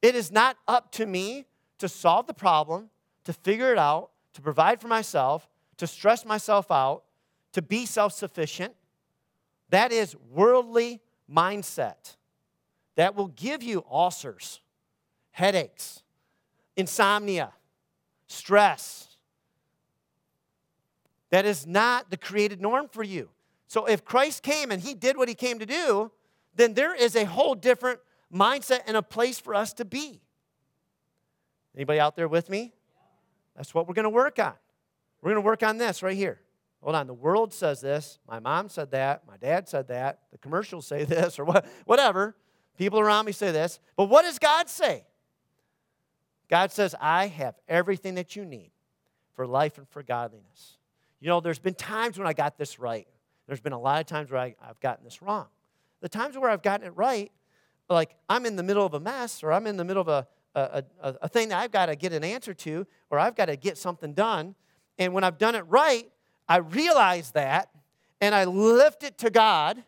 It is not up to me to solve the problem, to figure it out, to provide for myself, to stress myself out, to be self sufficient. That is worldly mindset that will give you ulcers, headaches, insomnia, stress. That is not the created norm for you. So if Christ came and he did what he came to do, then there is a whole different mindset and a place for us to be. Anybody out there with me? That's what we're going to work on. We're going to work on this right here. Hold on, the world says this. My mom said that. My dad said that. The commercials say this or what, whatever. People around me say this. But what does God say? God says, I have everything that you need for life and for godliness. You know, there's been times when I got this right. There's been a lot of times where I, have gotten this wrong. The times where I've gotten it right, like I'm in the middle of a mess or I'm in the middle of a, a, a, a thing that I've got to get an answer to or I've got to get something done. And when I've done it right, I realize that and I lift it to God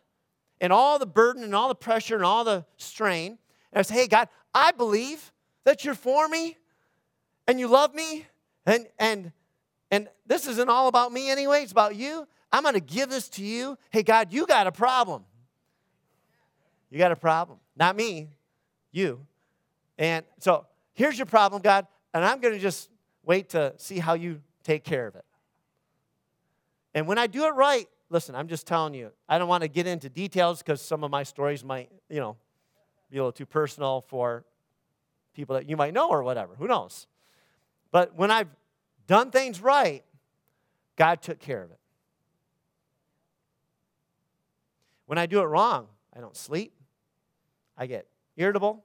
and all the burden and all the pressure and all the strain. And I say, hey, God, I believe that you're for me and you love me and, and, and this isn't all about me anyway, it's about you. I'm going to give this to you. Hey, God, you got a problem. You got a problem. Not me, you. And so here's your problem, God, and I'm going to just wait to see how you take care of it. And when I do it right, listen, I'm just telling you, I don't want to get into details because some of my stories might, you know, be a little too personal for people that you might know or whatever. Who knows? But when I've done things right, God took care of it. When I do it wrong, I don't sleep. I get irritable.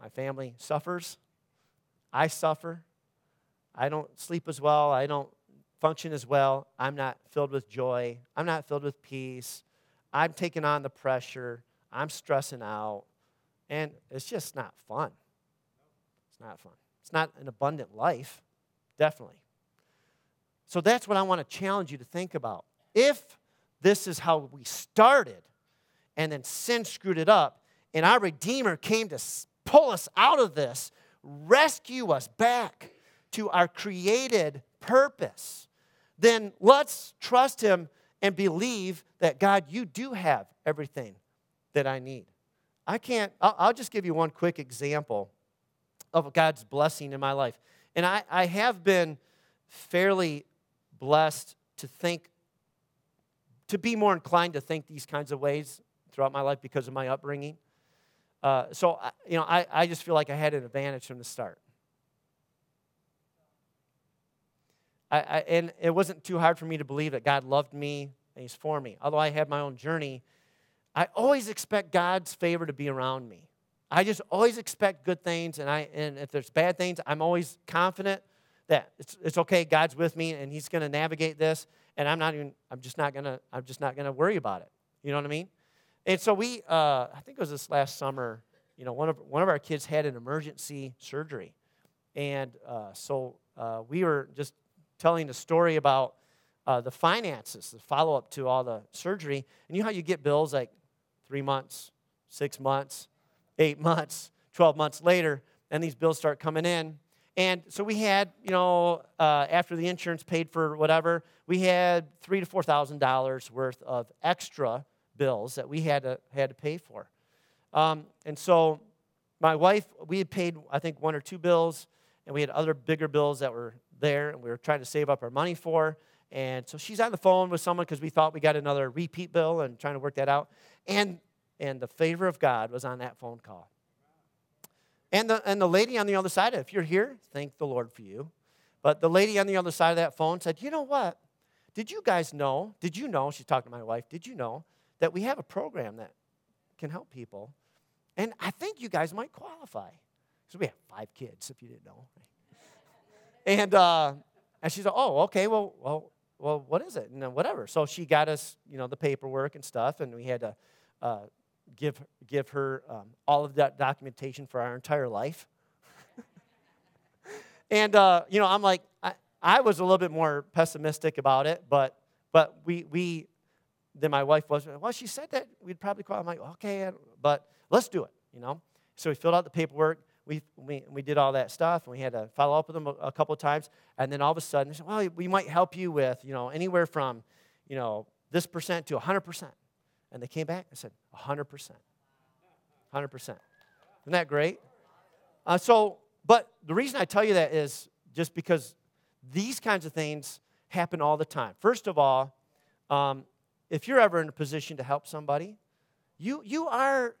My family suffers. I suffer. I don't sleep as well. I don't function as well. I'm not filled with joy. I'm not filled with peace. I'm taking on the pressure. I'm stressing out. And it's just not fun. It's not fun. It's not an abundant life, definitely. So that's what I want to challenge you to think about. If this is how we started and then sin screwed it up, and our Redeemer came to pull us out of this, rescue us back to our created purpose, then let's trust Him and believe that God, you do have everything that I need. I can't, I'll, I'll just give you one quick example of God's blessing in my life. And I, I have been fairly blessed to think, to be more inclined to think these kinds of ways throughout my life because of my upbringing. Uh, so, you know, I, I just feel like I had an advantage from the start. I, I, and it wasn't too hard for me to believe that God loved me and He's for me. Although I had my own journey, I always expect God's favor to be around me. I just always expect good things, and I and if there's bad things, I'm always confident that it's, it's okay. God's with me, and He's going to navigate this, and I'm not even. I'm just not gonna. I'm just not gonna worry about it. You know what I mean? And so we. Uh, I think it was this last summer. You know, one of one of our kids had an emergency surgery, and uh, so uh, we were just telling a story about uh, the finances, the follow up to all the surgery, and you know how you get bills like three months, six months eight months, 12 months later, and these bills start coming in. And so we had, you know, uh, after the insurance paid for whatever, we had three to four thousand dollars worth of extra bills that we had to had to pay for. Um, and so my wife, we had paid, I think, one or two bills, and we had other bigger bills that were there, and we were trying to save up our money for. And so she's on the phone with someone because we thought we got another repeat bill and trying to work that out. And and the favor of God was on that phone call. And the, and the lady on the other side, if you're here, thank the Lord for you. But the lady on the other side of that phone said, You know what? Did you guys know? Did you know? She's talking to my wife. Did you know that we have a program that can help people? And I think you guys might qualify. So we have five kids, if you didn't know. And, uh, and she said, Oh, okay, well, well, well, what is it? And whatever. So she got us, you know, the paperwork and stuff, and we had to uh, give, give her um, all of that documentation for our entire life. and, uh, you know, I'm like, I, I was a little bit more pessimistic about it, but, but we, we, then my wife was, well, she said that we'd probably call. I'm like, okay, but let's do it, you know? So we filled out the paperwork. We, we, we did all that stuff, and we had to follow up with them a, a couple of times. And then all of a sudden, they said, well, we might help you with, you know, anywhere from, you know, this percent to 100%. And they came back and said, 100%. 100%. Isn't that great? Uh, so, but the reason I tell you that is just because these kinds of things happen all the time. First of all, um, if you're ever in a position to help somebody, you, you are,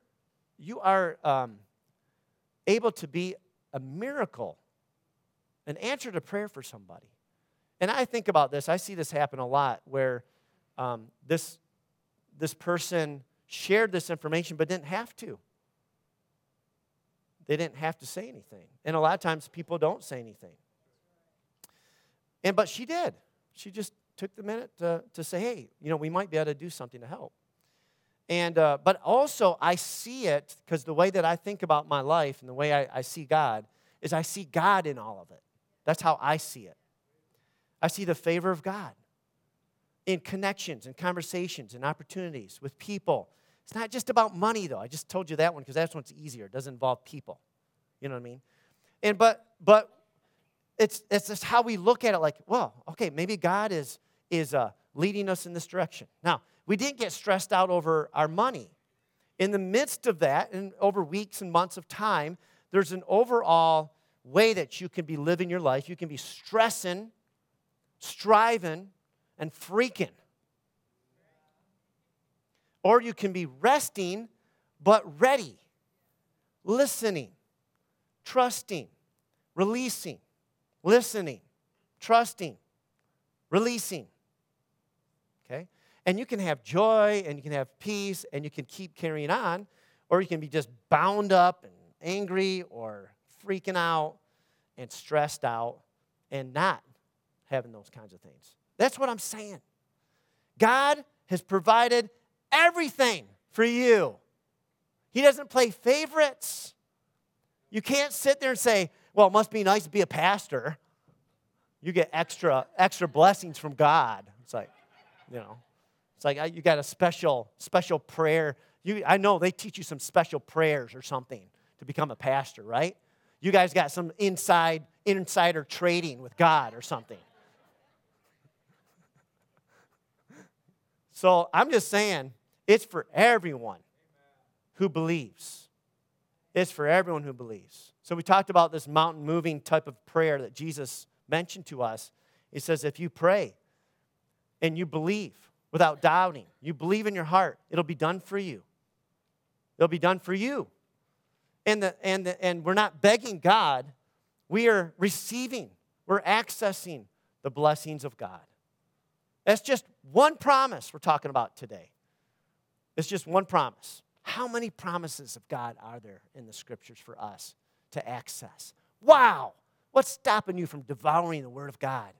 you are um, able to be a miracle, an answer to prayer for somebody. And I think about this, I see this happen a lot where um, this this person shared this information but didn't have to. they didn't have to say anything. And a lot of times people don't say anything. And but she did. She just took the minute to, to say, hey, you know, we might be able to do something to help. And uh, but also I see it because the way that I think about my life and the way I, I see God is I see God in all of it. That's how I see it. I see the favor of God in connections and conversations and opportunities with people. It's not just about money, though. I just told you that one because that's one's easier. It doesn't involve people. You know what I mean? And but but it's it's just how we look at it. Like, well, okay, maybe God is is uh, leading us in this direction. Now, we didn't get stressed out over our money. In the midst of that, and over weeks and months of time, there's an overall way that you can be living your life. You can be stressing, striving, and freaking. Or you can be resting, but ready, listening, trusting, releasing, listening, trusting, releasing. And you can have joy and you can have peace and you can keep carrying on, or you can be just bound up and angry or freaking out and stressed out and not having those kinds of things. That's what I'm saying. God has provided everything for you. He doesn't play favorites. You can't sit there and say, well, it must be nice to be a pastor. You get extra extra blessings from God. It's like, you know, it's like you got a special special prayer. You, I know they teach you some special prayers or something to become a pastor, right? You guys got some inside insider trading with God or something. So I'm just saying, it's for everyone who believes. It's for everyone who believes. So we talked about this mountain moving type of prayer that Jesus mentioned to us. He says, if you pray and you believe without doubting, you believe in your heart, it'll be done for you. It'll be done for you. And, the, and, the, and we're not begging God, we are receiving, we're accessing the blessings of God. That's just one promise we're talking about today. It's just one promise. How many promises of God are there in the scriptures for us to access? Wow! What's stopping you from devouring the Word of God?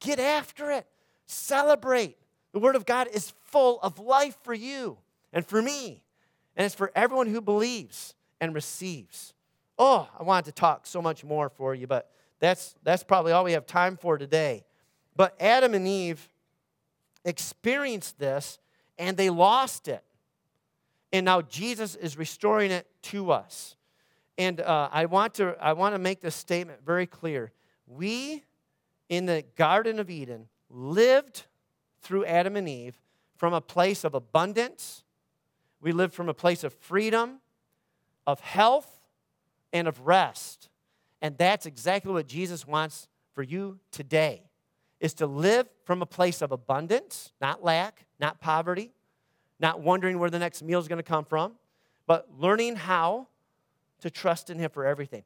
Get after it. Celebrate. The Word of God is full of life for you and for me, and it's for everyone who believes and receives. Oh, I wanted to talk so much more for you, but that's, that's probably all we have time for today. But Adam and Eve experienced this and they lost it. And now Jesus is restoring it to us. And uh, I, want to, I want to make this statement very clear. We, in the Garden of Eden, lived through Adam and Eve from a place of abundance. We live from a place of freedom, of health, and of rest. And that's exactly what Jesus wants for you today is to live from a place of abundance, not lack, not poverty, not wondering where the next meal is going to come from, but learning how to trust in Him for everything.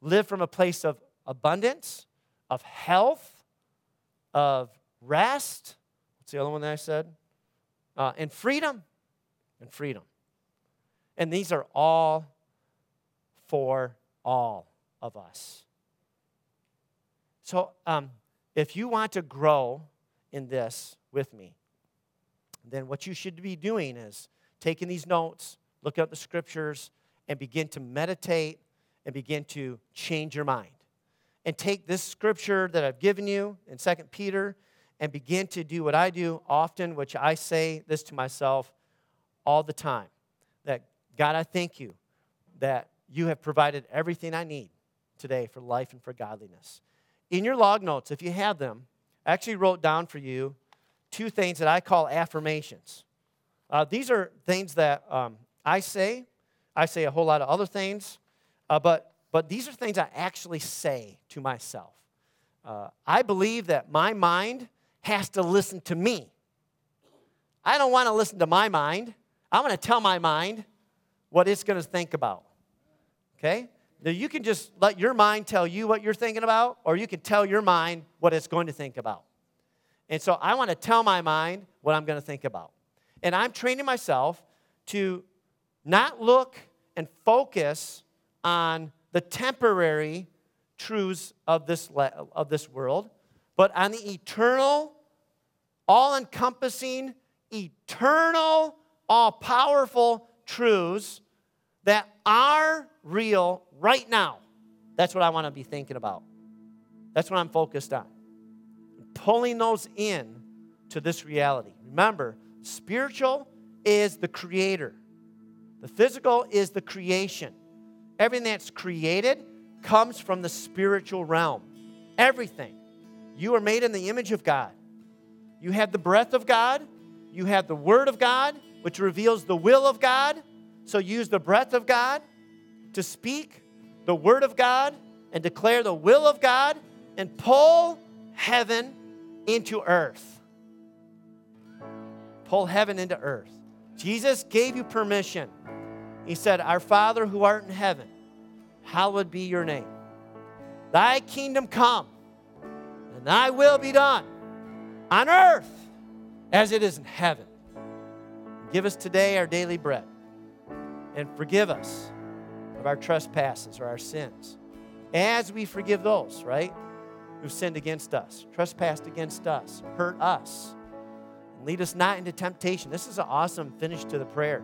Live from a place of abundance, of health, of rest. The other one that I said? Uh, and freedom. And freedom. And these are all for all of us. So, um, if you want to grow in this with me, then what you should be doing is taking these notes, look at the scriptures, and begin to meditate and begin to change your mind. And take this scripture that I've given you in 2 Peter and begin to do what I do often, which I say this to myself all the time that God, I thank you that you have provided everything I need today for life and for godliness in your log notes, if you have them, I actually wrote down for you two things that I call affirmations. Uh, these are things that um, I say. I say a whole lot of other things, uh, but, but these are things I actually say to myself. Uh, I believe that my mind has to listen to me. I don't want to listen to my mind. I'm going to tell my mind what it's going to think about. Okay? Now, you can just let your mind tell you what you're thinking about, or you can tell your mind what it's going to think about. And so I want to tell my mind what I'm going to think about. And I'm training myself to not look and focus on the temporary truths of this, of this world, but on the eternal, all encompassing, eternal, all powerful truths that are real right now. That's what I want to be thinking about. That's what I'm focused on. Pulling those in to this reality. Remember, spiritual is the creator, the physical is the creation. Everything that's created comes from the spiritual realm. Everything. You are made in the image of God. You have the breath of God, you have the Word of God, which reveals the will of God. So use the breath of God to speak the Word of God and declare the will of God and pull heaven into earth. Pull heaven into earth. Jesus gave you permission. He said, Our Father who art in heaven, hallowed be your name. Thy kingdom come, and thy will be done on earth as it is in heaven. Give us today our daily bread, and forgive us of our trespasses or our sins, as we forgive those, right, who've sinned against us, trespassed against us, hurt us. Lead us not into temptation. This is an awesome finish to the prayer.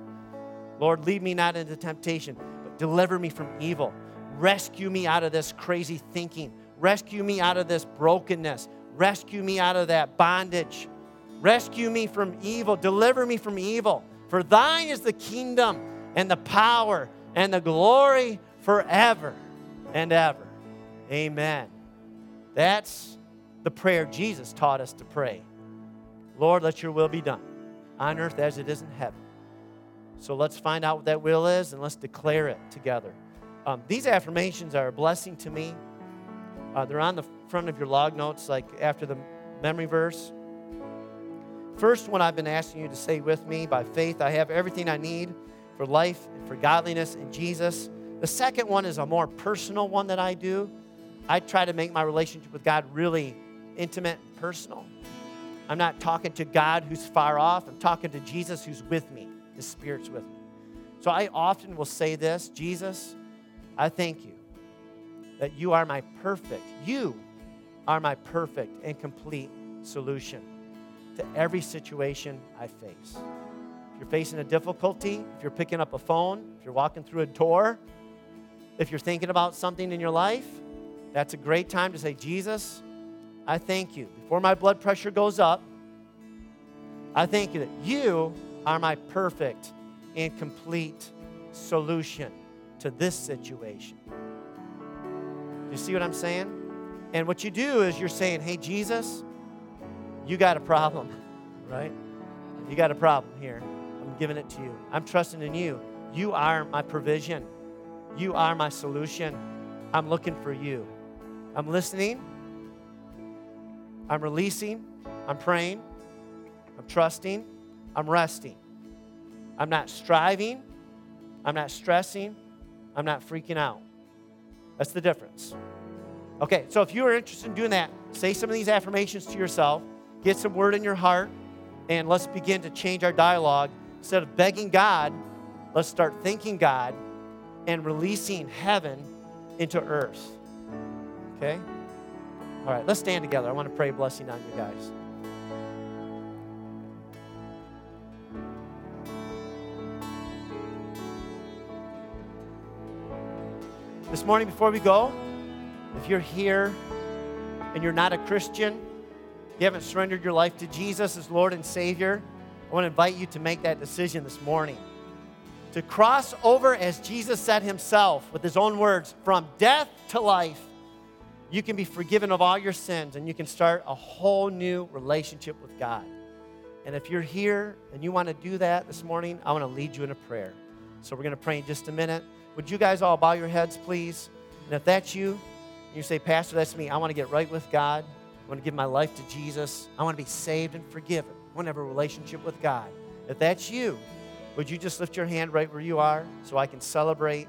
Lord, lead me not into temptation, but deliver me from evil. Rescue me out of this crazy thinking. Rescue me out of this brokenness. Rescue me out of that bondage. Rescue me from evil. Deliver me from evil. For thine is the kingdom and the power and the glory forever and ever. Amen. That's the prayer Jesus taught us to pray. Lord, let your will be done on earth as it is in heaven. So let's find out what that will is and let's declare it together. Um, these affirmations are a blessing to me. Uh, they're on the front of your log notes, like after the memory verse. First one I've been asking you to say with me by faith, I have everything I need for life and for godliness in Jesus. The second one is a more personal one that I do. I try to make my relationship with God really intimate and personal. I'm not talking to God who's far off, I'm talking to Jesus who's with me. His Spirit's with me. So I often will say this Jesus, I thank you that you are my perfect, you are my perfect and complete solution to every situation I face. If you're facing a difficulty, if you're picking up a phone, if you're walking through a door, if you're thinking about something in your life, that's a great time to say, Jesus, I thank you. Before my blood pressure goes up, I thank you that you are my perfect and complete solution to this situation. You see what I'm saying? And what you do is you're saying, hey, Jesus, you got a problem, right? You got a problem here. I'm giving it to you. I'm trusting in you. You are my provision, you are my solution. I'm looking for you. I'm listening. I'm releasing. I'm praying. I'm trusting. I'm resting. I'm not striving. I'm not stressing. I'm not freaking out. That's the difference. Okay, so if you are interested in doing that, say some of these affirmations to yourself, get some word in your heart, and let's begin to change our dialogue. Instead of begging God, let's start thanking God and releasing heaven into earth. Okay? All right, let's stand together. I want to pray a blessing on you guys. This morning, before we go, if you're here and you're not a Christian, you haven't surrendered your life to Jesus as Lord and Savior, I want to invite you to make that decision this morning. To cross over, as Jesus said himself with his own words, from death to life, you can be forgiven of all your sins and you can start a whole new relationship with God. And if you're here and you want to do that this morning, I want to lead you in a prayer. So we're going to pray in just a minute. Would you guys all bow your heads, please? And if that's you, you say, Pastor, that's me. I want to get right with God. I want to give my life to Jesus. I want to be saved and forgiven. I want to have a relationship with God. If that's you, would you just lift your hand right where you are so I can celebrate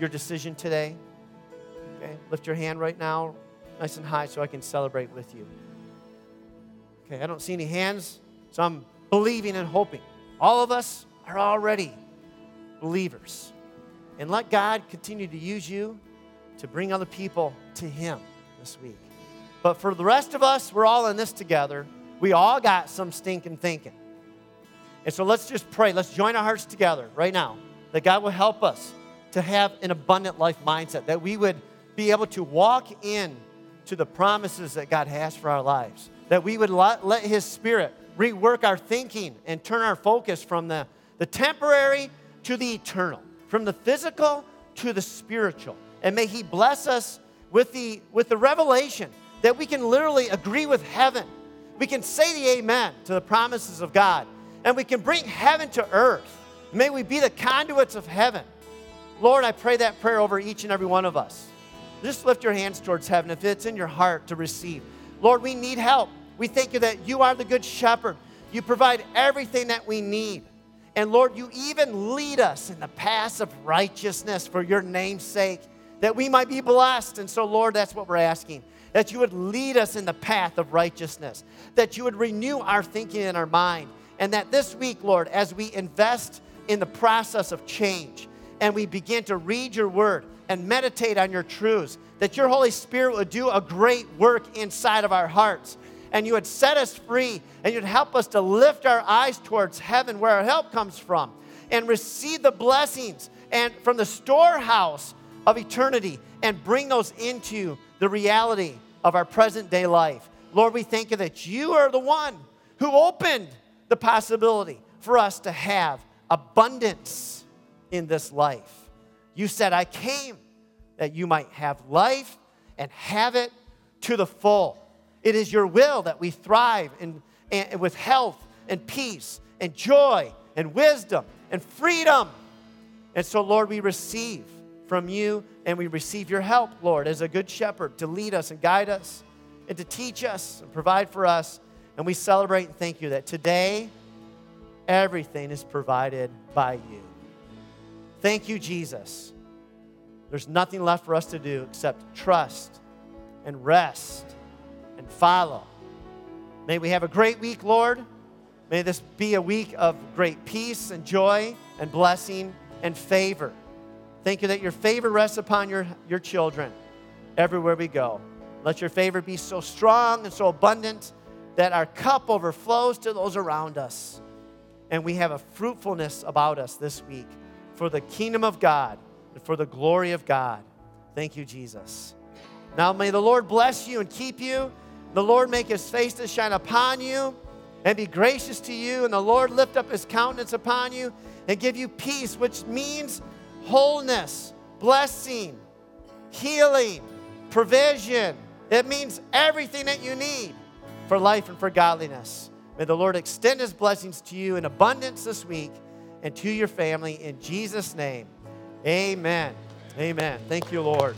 your decision today? Okay, lift your hand right now, nice and high, so I can celebrate with you. Okay, I don't see any hands, so I'm believing and hoping. All of us are already believers. And let God continue to use you to bring other people to Him this week. But for the rest of us, we're all in this together. We all got some stinking thinking. And so let's just pray. Let's join our hearts together right now that God will help us to have an abundant life mindset, that we would be able to walk in to the promises that God has for our lives, that we would let, let His Spirit rework our thinking and turn our focus from the, the temporary to the eternal, from the physical to the spiritual. And may He bless us with the, with the revelation that we can literally agree with heaven. We can say the amen to the promises of God, and we can bring heaven to earth. May we be the conduits of heaven. Lord, I pray that prayer over each and every one of us. Just lift your hands towards heaven if it's in your heart to receive. Lord, we need help. We thank you that you are the good shepherd. You provide everything that we need. And Lord, you even lead us in the paths of righteousness for your name's sake, that we might be blessed. And so, Lord, that's what we're asking that you would lead us in the path of righteousness, that you would renew our thinking and our mind, and that this week, Lord, as we invest in the process of change and we begin to read your word and meditate on your truths, that your Holy Spirit would do a great work inside of our hearts and you would set us free and you'd help us to lift our eyes towards heaven where our help comes from and receive the blessings and from the storehouse of eternity and bring those into the reality of our present day life. Lord, we thank you that you are the one who opened the possibility for us to have abundance in this life. You said, I came that you might have life and have it to the full. It is your will that we thrive in, in, with health and peace and joy and wisdom and freedom. And so, Lord, we receive from you and we receive your help, Lord, as a good shepherd to lead us and guide us and to teach us and provide for us. And we celebrate and thank you that today everything is provided by you. Thank you, Jesus. There's nothing left for us to do except trust and rest and follow. May we have a great week, Lord. May this be a week of great peace and joy and blessing and favor. Thank you that your favor rests upon your, your children everywhere we go. Let your favor be so strong and so abundant that our cup overflows to those around us. And we have a fruitfulness about us this week for the kingdom of God and for the glory of God. Thank you, Jesus. Now may the Lord bless you and keep you. The Lord make his face to shine upon you and be gracious to you. And the Lord lift up his countenance upon you and give you peace, which means wholeness, blessing, healing, provision. It means everything that you need for life and for godliness. May the Lord extend his blessings to you in abundance this week and to your family in Jesus' name. Amen. Amen. Thank you, Lord.